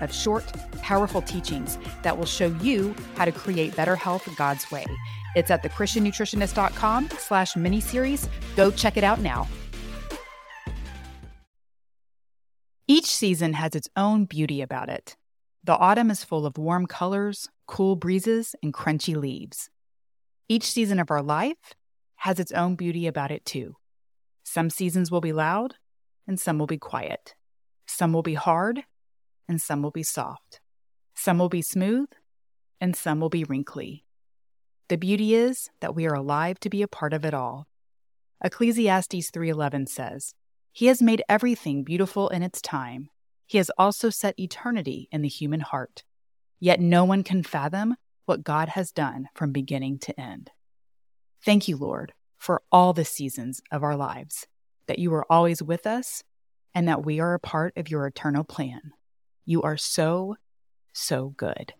of short, powerful teachings that will show you how to create better health God's way. It's at thechristiannutritionist.com slash miniseries. Go check it out now. Each season has its own beauty about it. The autumn is full of warm colors, cool breezes, and crunchy leaves. Each season of our life has its own beauty about it, too. Some seasons will be loud, and some will be quiet. Some will be hard, and some will be soft. Some will be smooth, and some will be wrinkly. The beauty is that we are alive to be a part of it all. Ecclesiastes 3:11 says, "He has made everything beautiful in its time. He has also set eternity in the human heart. Yet no one can fathom what God has done from beginning to end." Thank you, Lord, for all the seasons of our lives, that you are always with us and that we are a part of your eternal plan. You are so, so good.